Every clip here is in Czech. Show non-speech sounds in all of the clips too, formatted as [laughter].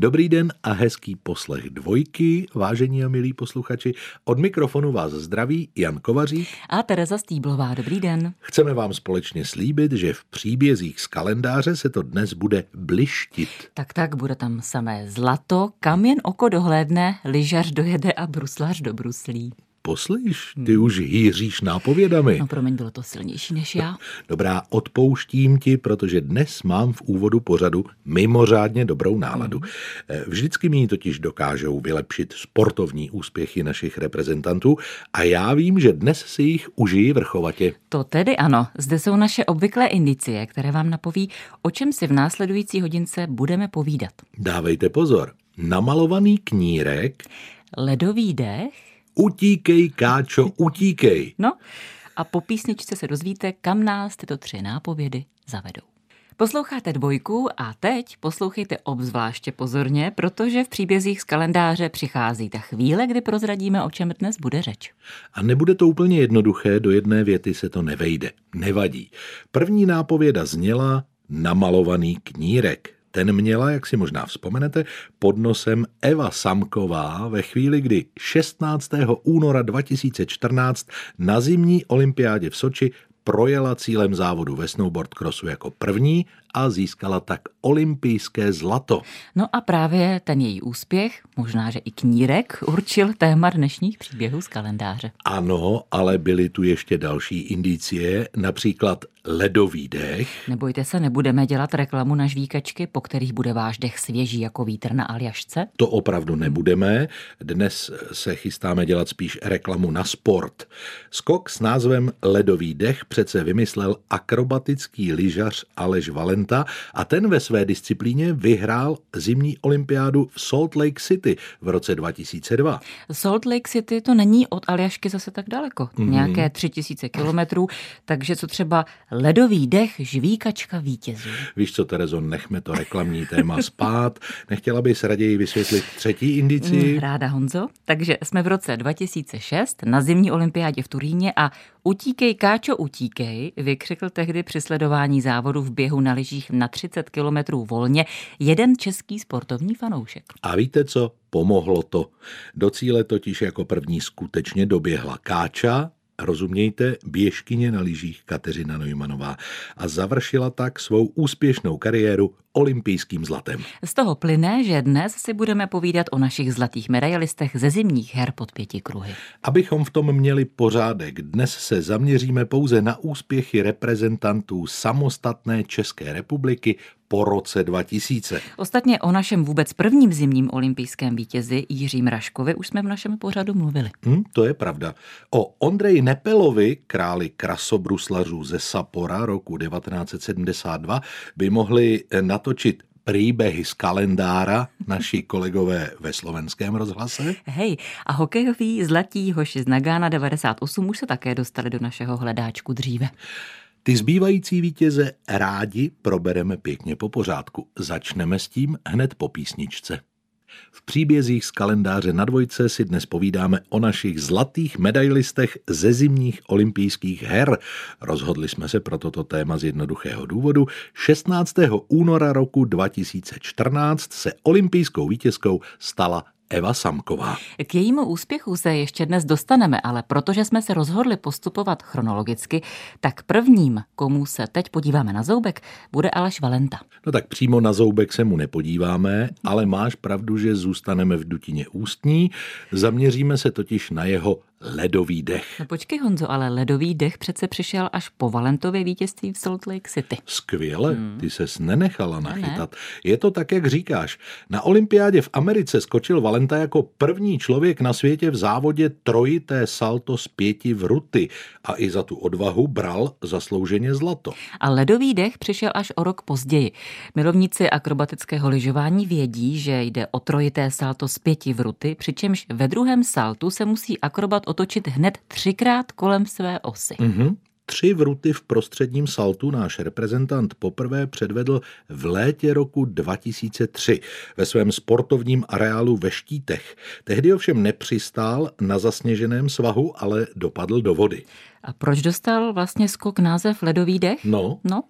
Dobrý den a hezký poslech dvojky, vážení a milí posluchači. Od mikrofonu vás zdraví Jan Kovařík a Tereza Stýblová. Dobrý den. Chceme vám společně slíbit, že v příbězích z kalendáře se to dnes bude blištit. Tak tak, bude tam samé zlato, kam jen oko dohlédne, lyžař dojede a bruslař do bruslí. Poslyš, ty hmm. už hýříš nápovědami. No promiň, bylo to silnější než já. Dobrá, odpouštím ti, protože dnes mám v úvodu pořadu mimořádně dobrou náladu. Hmm. Vždycky mi totiž dokážou vylepšit sportovní úspěchy našich reprezentantů a já vím, že dnes si jich užijí vrchovatě. To tedy ano. Zde jsou naše obvyklé indicie, které vám napoví, o čem si v následující hodince budeme povídat. Dávejte pozor. Namalovaný knírek. Ledový dech Utíkej, Káčo, utíkej. No a po písničce se dozvíte, kam nás tyto tři nápovědy zavedou. Posloucháte dvojku a teď poslouchejte obzvláště pozorně, protože v příbězích z kalendáře přichází ta chvíle, kdy prozradíme, o čem dnes bude řeč. A nebude to úplně jednoduché, do jedné věty se to nevejde. Nevadí. První nápověda zněla namalovaný knírek. Ten měla, jak si možná vzpomenete, pod nosem Eva Samková ve chvíli, kdy 16. února 2014 na zimní olympiádě v Soči projela cílem závodu ve snowboard crossu jako první a získala tak olympijské zlato. No a právě ten její úspěch, možná, že i knírek, určil téma dnešních příběhů z kalendáře. Ano, ale byly tu ještě další indicie, například ledový dech. Nebojte se, nebudeme dělat reklamu na žvíkačky, po kterých bude váš dech svěží jako vítr na aljašce? To opravdu nebudeme. Dnes se chystáme dělat spíš reklamu na sport. Skok s názvem Ledový dech přece vymyslel akrobatický lyžař Aleš Valenta a ten ve své disciplíně vyhrál zimní olympiádu v Salt Lake City v roce 2002. Salt Lake City to není od Aljašky zase tak daleko, mm-hmm. nějaké tři tisíce kilometrů, takže co třeba ledový dech, žvíkačka vítězů. Víš co, Terezo, nechme to reklamní téma spát. Nechtěla bys raději vysvětlit třetí indici? Mm, ráda, Honzo. Takže jsme v roce 2006 na zimní olympiádě v Turíně a utíkej, Káčo, utíkej, vykřikl tehdy při sledování závodu v běhu na lyžích na 30 kilometrů volně jeden český sportovní fanoušek. A víte co? Pomohlo to. Do cíle totiž jako první skutečně doběhla Káča, rozumějte, běžkyně na lyžích Kateřina Neumannová a završila tak svou úspěšnou kariéru olympijským zlatem. Z toho plyne, že dnes si budeme povídat o našich zlatých medailistech ze zimních her pod pěti kruhy. Abychom v tom měli pořádek, dnes se zaměříme pouze na úspěchy reprezentantů samostatné České republiky po roce 2000. Ostatně o našem vůbec prvním zimním olympijském vítězi Jiřím Raškovi už jsme v našem pořadu mluvili. Hmm, to je pravda. O Ondreji Nepelovi, králi krasobruslařů ze Sapora roku 1972, by mohli to natočit příběhy z kalendára [laughs] naši kolegové ve slovenském rozhlase. Hej, a hokejový zlatí hoši z Nagána 98 už se také dostali do našeho hledáčku dříve. Ty zbývající vítěze rádi probereme pěkně po pořádku. Začneme s tím hned po písničce. V příbězích z kalendáře na dvojce si dnes povídáme o našich zlatých medailistech ze zimních olympijských her. Rozhodli jsme se pro toto téma z jednoduchého důvodu. 16. února roku 2014 se olympijskou vítězkou stala Eva Samková. K jejímu úspěchu se ještě dnes dostaneme, ale protože jsme se rozhodli postupovat chronologicky, tak prvním, komu se teď podíváme na zoubek, bude Aleš Valenta. No tak přímo na zoubek se mu nepodíváme, ale máš pravdu, že zůstaneme v dutině ústní. Zaměříme se totiž na jeho ledový dech. No počkej Honzo, ale ledový dech přece přišel až po Valentově vítězství v Salt Lake City. Skvěle, hmm. ty ses nenechala nachytat. Ne. Je to tak, jak říkáš. Na olympiádě v Americe skočil Valenta jako první člověk na světě v závodě trojité salto z pěti v ruty a i za tu odvahu bral zaslouženě zlato. A ledový dech přišel až o rok později. Milovníci akrobatického lyžování vědí, že jde o trojité salto z pěti v ruty, přičemž ve druhém saltu se musí akrobat otočit hned třikrát kolem své osy. Mm-hmm. Tři vruty v prostředním saltu náš reprezentant poprvé předvedl v létě roku 2003 ve svém sportovním areálu ve Štítech. Tehdy ovšem nepřistál na zasněženém svahu, ale dopadl do vody. A proč dostal vlastně skok název Ledový dech? No. No,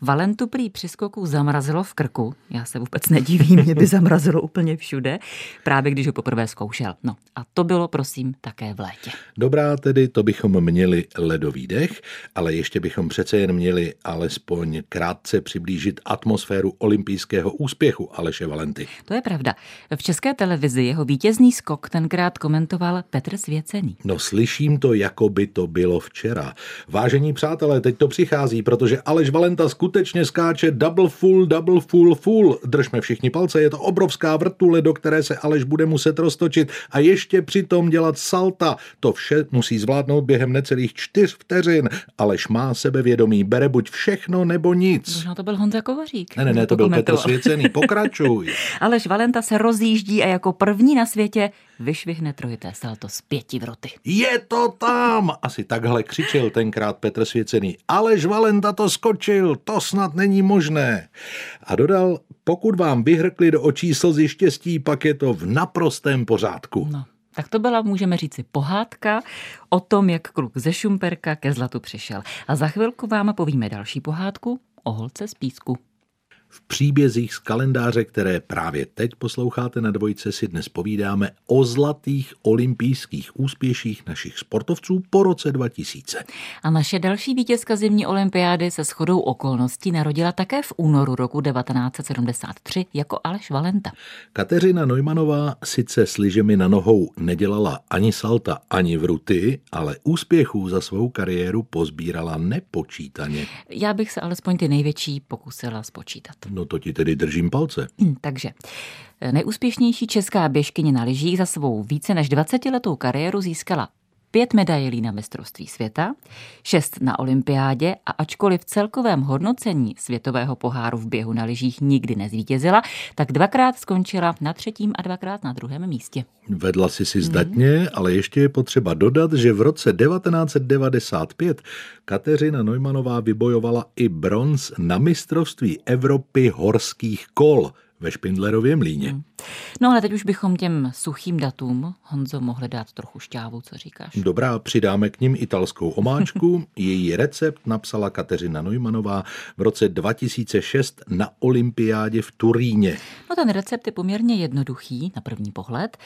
Valentu prý při skoku zamrazilo v krku. Já se vůbec nedivím, mě by zamrazilo úplně všude, právě když ho poprvé zkoušel. No a to bylo, prosím, také v létě. Dobrá, tedy to bychom měli ledový dech, ale ještě bychom přece jen měli alespoň krátce přiblížit atmosféru olympijského úspěchu Aleše Valenty. To je pravda. V české televizi jeho vítězný skok tenkrát komentoval Petr Svěcený. No slyším to, jako by to bylo včera. Vážení přátelé, teď to přichází, protože Aleš Valenta skutečně skáče double full, double full, full. Držme všichni palce, je to obrovská vrtule, do které se Aleš bude muset roztočit a ještě přitom dělat salta. To vše musí zvládnout během necelých čtyř vteřin. Aleš má sebevědomí, bere buď všechno nebo nic. Možná to byl Honza Kovařík. Ne, ne, ne, to byl Petr Svěcený, pokračuj. [laughs] Aleš Valenta se rozjíždí a jako první na světě vyšvihne trojité salto z pěti vroty. Je to tam! Asi takhle křičel tenkrát Petr Svěcený. Alež Valenta to skočil, to snad není možné. A dodal, pokud vám vyhrkli do očí slzy štěstí, pak je to v naprostém pořádku. No. Tak to byla, můžeme říci, pohádka o tom, jak kluk ze Šumperka ke zlatu přišel. A za chvilku vám povíme další pohádku o holce z písku. V příbězích z kalendáře, které právě teď posloucháte na dvojce, si dnes povídáme o zlatých olympijských úspěších našich sportovců po roce 2000. A naše další vítězka zimní olympiády se shodou okolností narodila také v únoru roku 1973 jako Aleš Valenta. Kateřina Neumanová sice s lyžemi na nohou nedělala ani salta, ani vruty, ale úspěchů za svou kariéru pozbírala nepočítaně. Já bych se alespoň ty největší pokusila spočítat. No to ti tedy držím palce. Takže nejúspěšnější česká běžkyně na lyžích za svou více než 20-letou kariéru získala pět medailí na mistrovství světa, šest na olympiádě a ačkoliv v celkovém hodnocení světového poháru v běhu na lyžích nikdy nezvítězila, tak dvakrát skončila na třetím a dvakrát na druhém místě. Vedla si si zdatně, mm. ale ještě je potřeba dodat, že v roce 1995 Kateřina Neumanová vybojovala i bronz na mistrovství Evropy horských kol ve Špindlerově mlíně. Hmm. No ale teď už bychom těm suchým datům, Honzo, mohli dát trochu šťávu, co říkáš? Dobrá, přidáme k ním italskou omáčku. [laughs] Její recept napsala Kateřina Neumanová v roce 2006 na olympiádě v Turíně. No ten recept je poměrně jednoduchý na první pohled.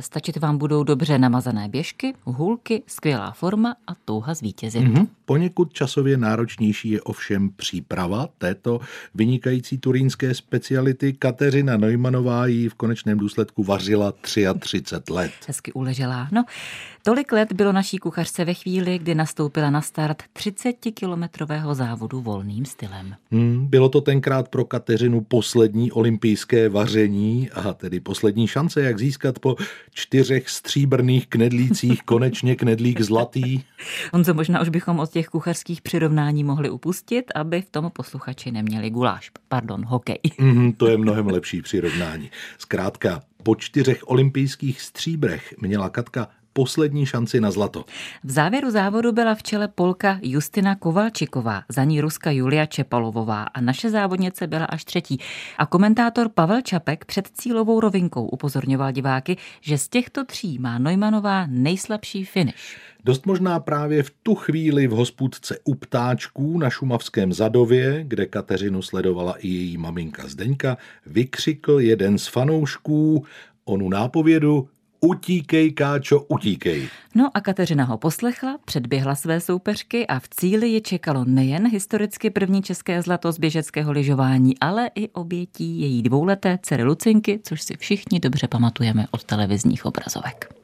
Stačit vám budou dobře namazané běžky, hůlky, skvělá forma a touha zvítězit. Mm-hmm. Poněkud časově náročnější je ovšem příprava této vynikající turínské speciality. Kateřina Neumanová ji v konečném důsledku vařila 33 let. Hezky uležela. No, tolik let bylo naší kuchařce ve chvíli, kdy nastoupila na start 30-kilometrového závodu volným stylem. Hmm, bylo to tenkrát pro Kateřinu poslední olympijské vaření a tedy poslední šance, jak získat po čtyřech stříbrných knedlících [laughs] konečně knedlík zlatý. Honzo, možná už bychom od těch kuchařských přirovnání mohli upustit, aby v tom posluchači neměli guláš. Pardon, hokej. Mm, to je mnohem lepší přirovnání. Zkrátka, po čtyřech olympijských stříbrech měla Katka poslední šanci na zlato. V závěru závodu byla v čele Polka Justina Kovalčiková, za ní Ruska Julia Čepalovová a naše závodnice byla až třetí. A komentátor Pavel Čapek před cílovou rovinkou upozorňoval diváky, že z těchto tří má Neumannová nejslabší finish. Dost možná právě v tu chvíli v hospůdce u ptáčků na šumavském Zadově, kde Kateřinu sledovala i její maminka Zdeňka, vykřikl jeden z fanoušků onu nápovědu Utíkej, Káčo, utíkej. No a Kateřina ho poslechla, předběhla své soupeřky a v cíli je čekalo nejen historicky první české zlato z běžeckého lyžování, ale i obětí její dvouleté dcery Lucinky, což si všichni dobře pamatujeme od televizních obrazovek.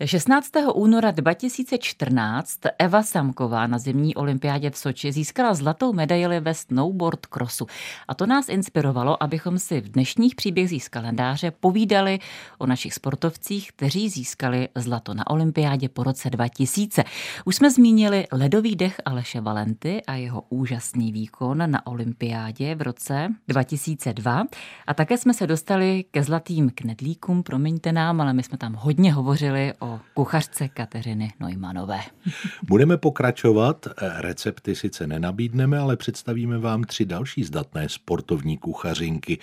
16. února 2014 Eva Samková na zimní olympiádě v Soči získala zlatou medaili ve snowboard crossu. A to nás inspirovalo, abychom si v dnešních příbězích z kalendáře povídali o našich sportovcích, kteří získali zlato na olympiádě po roce 2000. Už jsme zmínili ledový dech Aleše Valenty a jeho úžasný výkon na olympiádě v roce 2002. A také jsme se dostali ke zlatým knedlíkům, promiňte nám, ale my jsme tam hodně hovořili o kuchařce Kateřiny Neumanové. [laughs] Budeme pokračovat. Recepty sice nenabídneme, ale představíme vám tři další zdatné sportovní kuchařinky.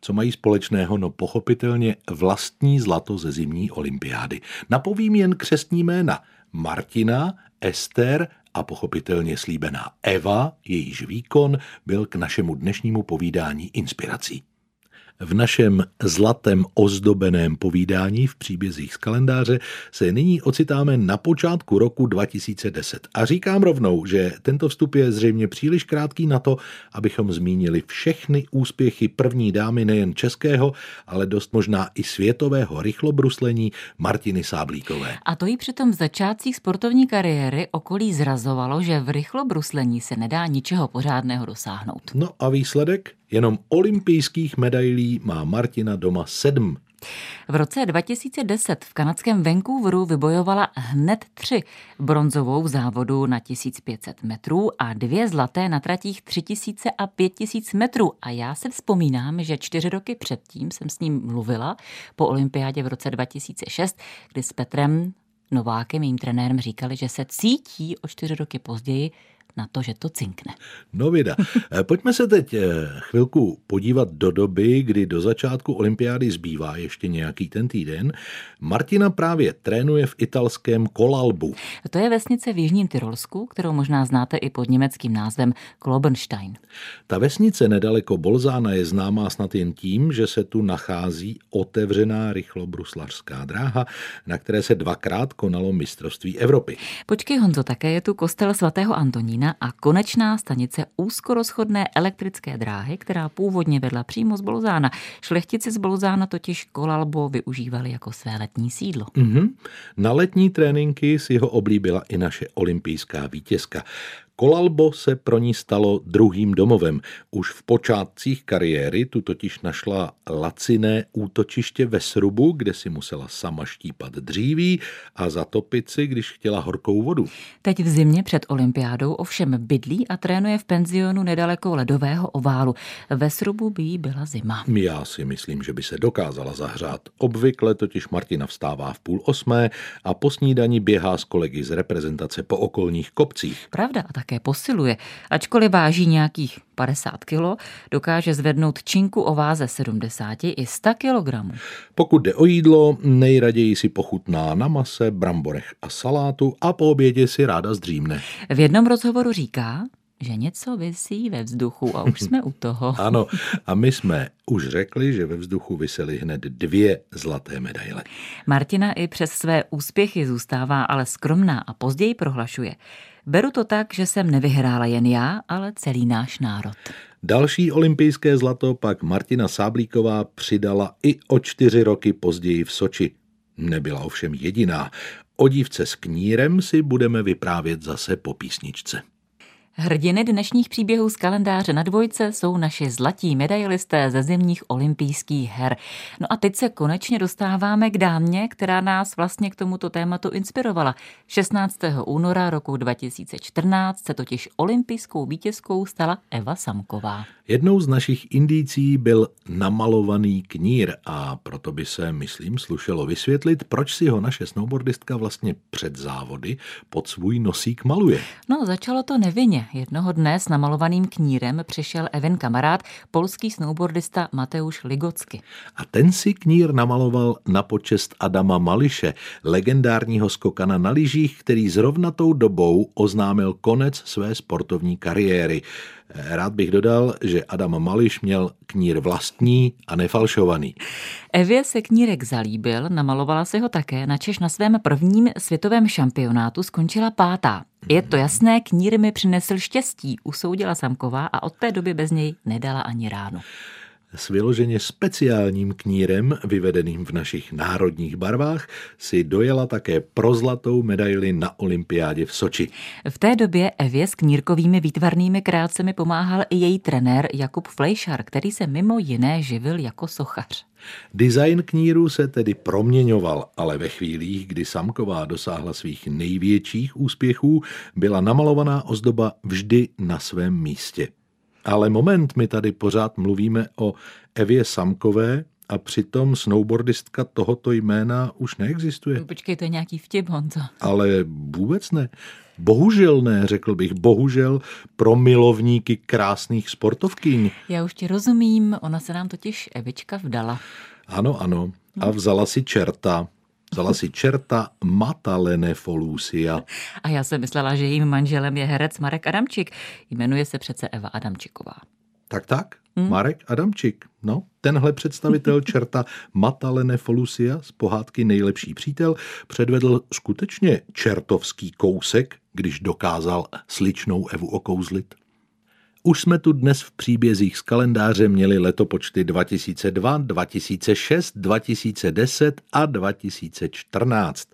Co mají společného? No pochopitelně vlastní zlato ze zimní olympiády. Napovím jen křestní jména. Martina, Ester a pochopitelně slíbená Eva, jejíž výkon byl k našemu dnešnímu povídání inspirací. V našem zlatém ozdobeném povídání v příbězích z kalendáře se nyní ocitáme na počátku roku 2010. A říkám rovnou, že tento vstup je zřejmě příliš krátký na to, abychom zmínili všechny úspěchy první dámy nejen českého, ale dost možná i světového rychlobruslení Martiny Sáblíkové. A to jí přitom v začátcích sportovní kariéry okolí zrazovalo, že v rychlobruslení se nedá ničeho pořádného dosáhnout. No a výsledek? Jenom olympijských medailí má Martina doma sedm. V roce 2010 v kanadském Vancouveru vybojovala hned tři. Bronzovou v závodu na 1500 metrů a dvě zlaté na tratích 3000 a 5000 metrů. A já se vzpomínám, že čtyři roky předtím jsem s ním mluvila po olympiádě v roce 2006, kdy s Petrem Novákem, jejím trenérem, říkali, že se cítí o čtyři roky později na to, že to cinkne. No vida. Eh, pojďme se teď eh, chvilku podívat do doby, kdy do začátku olympiády zbývá ještě nějaký ten týden. Martina právě trénuje v italském Kolalbu. To je vesnice v Jižním Tyrolsku, kterou možná znáte i pod německým názvem Klobenstein. Ta vesnice nedaleko Bolzána je známá snad jen tím, že se tu nachází otevřená rychlobruslařská dráha, na které se dvakrát konalo mistrovství Evropy. Počkej Honzo, také je tu kostel svatého Antonína Zlína a konečná stanice úzkorozchodné elektrické dráhy, která původně vedla přímo z Bolzána. Šlechtici z Bolzána totiž Kolalbo využívali jako své letní sídlo. Mm-hmm. Na letní tréninky si ho oblíbila i naše olympijská vítězka. Kolalbo se pro ní stalo druhým domovem. Už v počátcích kariéry tu totiž našla laciné útočiště ve srubu, kde si musela sama štípat dříví a zatopit si, když chtěla horkou vodu. Teď v zimě před olympiádou ovšem bydlí a trénuje v penzionu nedaleko ledového oválu. Ve srubu by jí byla zima. Já si myslím, že by se dokázala zahřát. Obvykle totiž Martina vstává v půl osmé a po snídani běhá s kolegy z reprezentace po okolních kopcích. Pravda, a tak také posiluje. Ačkoliv váží nějakých 50 kg, dokáže zvednout činku o váze 70 i 100 kg. Pokud jde o jídlo, nejraději si pochutná na mase, bramborech a salátu a po obědě si ráda zdřímne. V jednom rozhovoru říká, že něco vysí ve vzduchu a už jsme u toho. [laughs] ano, a my jsme už řekli, že ve vzduchu vysely hned dvě zlaté medaile. Martina i přes své úspěchy zůstává ale skromná a později prohlašuje. Beru to tak, že jsem nevyhrála jen já, ale celý náš národ. Další olympijské zlato pak Martina Sáblíková přidala i o čtyři roky později v Soči. Nebyla ovšem jediná. O dívce s knírem si budeme vyprávět zase po písničce. Hrdiny dnešních příběhů z kalendáře na dvojce jsou naši zlatí medailisté ze zimních olympijských her. No a teď se konečně dostáváme k dámě, která nás vlastně k tomuto tématu inspirovala. 16. února roku 2014 se totiž olympijskou vítězkou stala Eva Samková. Jednou z našich indicí byl namalovaný knír a proto by se, myslím, slušelo vysvětlit, proč si ho naše snowboardistka vlastně před závody pod svůj nosík maluje. No, začalo to nevinně. Jednoho dne s namalovaným knírem přišel Evan kamarád, polský snowboardista Mateusz Ligocky. A ten si knír namaloval na počest Adama Mališe, legendárního skokana na lyžích, který zrovna tou dobou oznámil konec své sportovní kariéry. Rád bych dodal, že Adam Mališ měl knír vlastní a nefalšovaný. Evě se knírek zalíbil, namalovala si ho také, načež na svém prvním světovém šampionátu skončila pátá. Je to jasné, knír mi přinesl štěstí, usoudila Samková a od té doby bez něj nedala ani ráno s vyloženě speciálním knírem, vyvedeným v našich národních barvách, si dojela také prozlatou medaili na olympiádě v Soči. V té době Evě s knírkovými výtvarnými krácemi pomáhal i její trenér Jakub Flejšar, který se mimo jiné živil jako sochař. Design kníru se tedy proměňoval, ale ve chvílích, kdy Samková dosáhla svých největších úspěchů, byla namalovaná ozdoba vždy na svém místě. Ale moment, my tady pořád mluvíme o Evě Samkové, a přitom snowboardistka tohoto jména už neexistuje. Počkej, to je nějaký vtip, Honzo. Ale vůbec ne. Bohužel ne, řekl bych. Bohužel pro milovníky krásných sportovkyň. Já už ti rozumím, ona se nám totiž Evička vdala. Ano, ano. A vzala si čerta. Vzala si čerta Matalene Folusia. A já jsem myslela, že jejím manželem je herec Marek Adamčík. Jmenuje se přece Eva Adamčiková. Tak tak, hmm. Marek Adamčík. No, tenhle představitel [laughs] čerta Matalene Folusia z pohádky Nejlepší přítel předvedl skutečně čertovský kousek, když dokázal sličnou Evu okouzlit. Už jsme tu dnes v příbězích z kalendáře měli letopočty 2002, 2006, 2010 a 2014.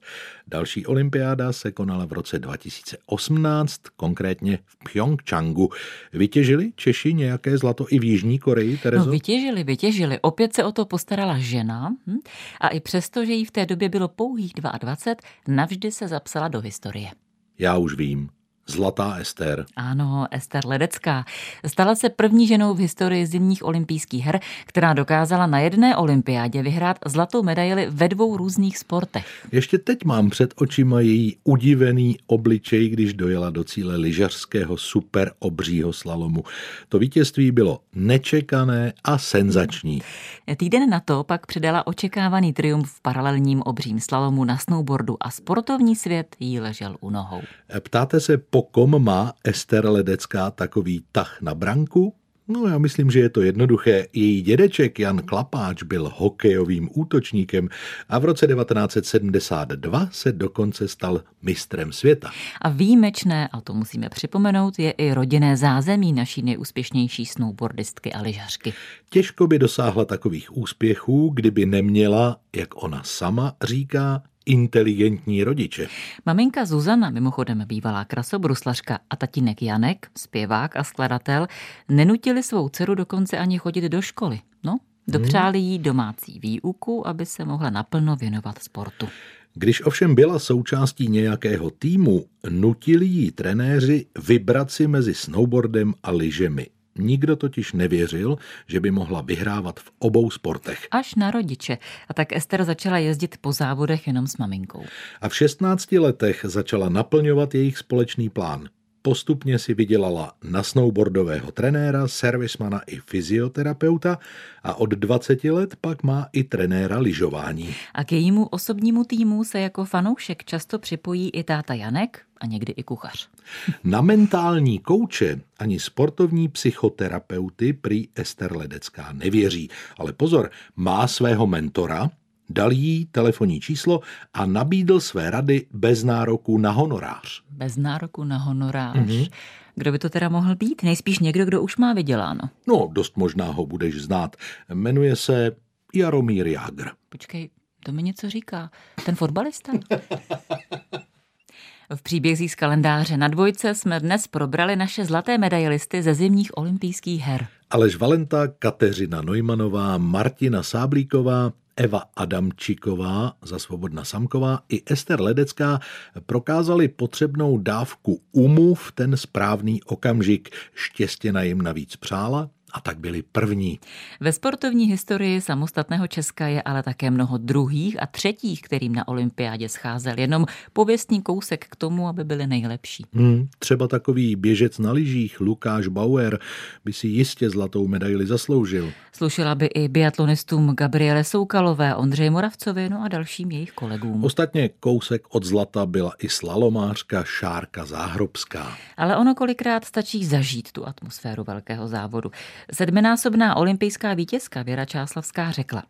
Další olympiáda se konala v roce 2018, konkrétně v Pyeongchangu. Vytěžili Češi nějaké zlato i v Jižní Koreji, Terezo? No vytěžili, vytěžili. Opět se o to postarala žena hm? a i přesto, že jí v té době bylo pouhých 22, navždy se zapsala do historie. Já už vím. Zlatá Ester. Ano, Ester Ledecká. Stala se první ženou v historii zimních olympijských her, která dokázala na jedné olympiádě vyhrát zlatou medaili ve dvou různých sportech. Ještě teď mám před očima její udivený obličej, když dojela do cíle lyžařského super obřího slalomu. To vítězství bylo nečekané a senzační. Týden na to pak přidala očekávaný triumf v paralelním obřím slalomu na snowboardu a sportovní svět jí ležel u nohou. Ptáte se, po kom má Ester Ledecká takový tah na branku? No já myslím, že je to jednoduché. Její dědeček Jan Klapáč byl hokejovým útočníkem a v roce 1972 se dokonce stal mistrem světa. A výjimečné, a to musíme připomenout, je i rodinné zázemí naší nejúspěšnější snowboardistky a lyžařky. Těžko by dosáhla takových úspěchů, kdyby neměla, jak ona sama říká, inteligentní rodiče. Maminka Zuzana, mimochodem bývalá krasobruslařka a tatínek Janek, zpěvák a skladatel, nenutili svou dceru dokonce ani chodit do školy. No, dopřáli jí domácí výuku, aby se mohla naplno věnovat sportu. Když ovšem byla součástí nějakého týmu, nutili jí trenéři vybrat si mezi snowboardem a lyžemi. Nikdo totiž nevěřil, že by mohla vyhrávat v obou sportech. Až na rodiče. A tak Ester začala jezdit po závodech jenom s maminkou. A v 16 letech začala naplňovat jejich společný plán. Postupně si vydělala na snowboardového trenéra, servismana i fyzioterapeuta a od 20 let pak má i trenéra lyžování. A k jejímu osobnímu týmu se jako fanoušek často připojí i táta Janek a někdy i kuchař. Na mentální kouče ani sportovní psychoterapeuty prý Ester Ledecká nevěří. Ale pozor, má svého mentora, dal jí telefonní číslo a nabídl své rady bez nároku na honorář. Bez nároku na honorář. Mm-hmm. Kdo by to teda mohl být? Nejspíš někdo, kdo už má vyděláno. No, dost možná ho budeš znát. Jmenuje se Jaromír Jágr. Počkej, to mi něco říká. Ten fotbalista? V příbězích z kalendáře na dvojce jsme dnes probrali naše zlaté medailisty ze zimních olympijských her. Aleš Valenta, Kateřina Nojmanová, Martina Sáblíková, Eva Adamčiková za Svobodna Samková i Ester Ledecká prokázali potřebnou dávku umu v ten správný okamžik. Štěstěna jim navíc přála a tak byli první. Ve sportovní historii samostatného Česka je ale také mnoho druhých a třetích, kterým na olympiádě scházel jenom pověstný kousek k tomu, aby byli nejlepší. Hmm, třeba takový běžec na lyžích Lukáš Bauer by si jistě zlatou medaili zasloužil. Slušela by i biatlonistům Gabriele Soukalové, Ondřej Moravcovi, no a dalším jejich kolegům. Ostatně kousek od zlata byla i slalomářka Šárka Záhrobská. Ale ono kolikrát stačí zažít tu atmosféru velkého závodu. Sedminásobná olympijská vítězka Věra Čáslavská řekla,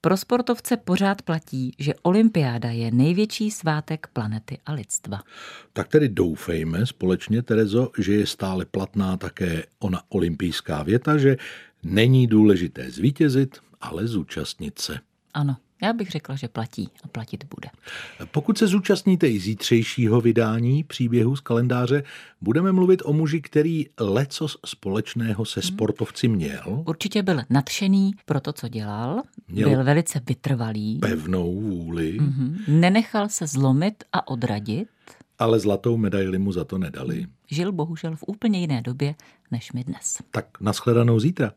pro sportovce pořád platí, že olympiáda je největší svátek planety a lidstva. Tak tedy doufejme společně, Terezo, že je stále platná také ona olympijská věta, že není důležité zvítězit, ale zúčastnit se. Ano, já bych řekla, že platí a platit bude. Pokud se zúčastníte i zítřejšího vydání příběhu z kalendáře, budeme mluvit o muži, který lecos společného se hmm. sportovci měl. Určitě byl nadšený pro to, co dělal. Měl byl velice vytrvalý. Pevnou vůli. Mm-hmm. Nenechal se zlomit a odradit. Ale zlatou medaili mu za to nedali. Žil bohužel v úplně jiné době než my dnes. Tak nashledanou zítra.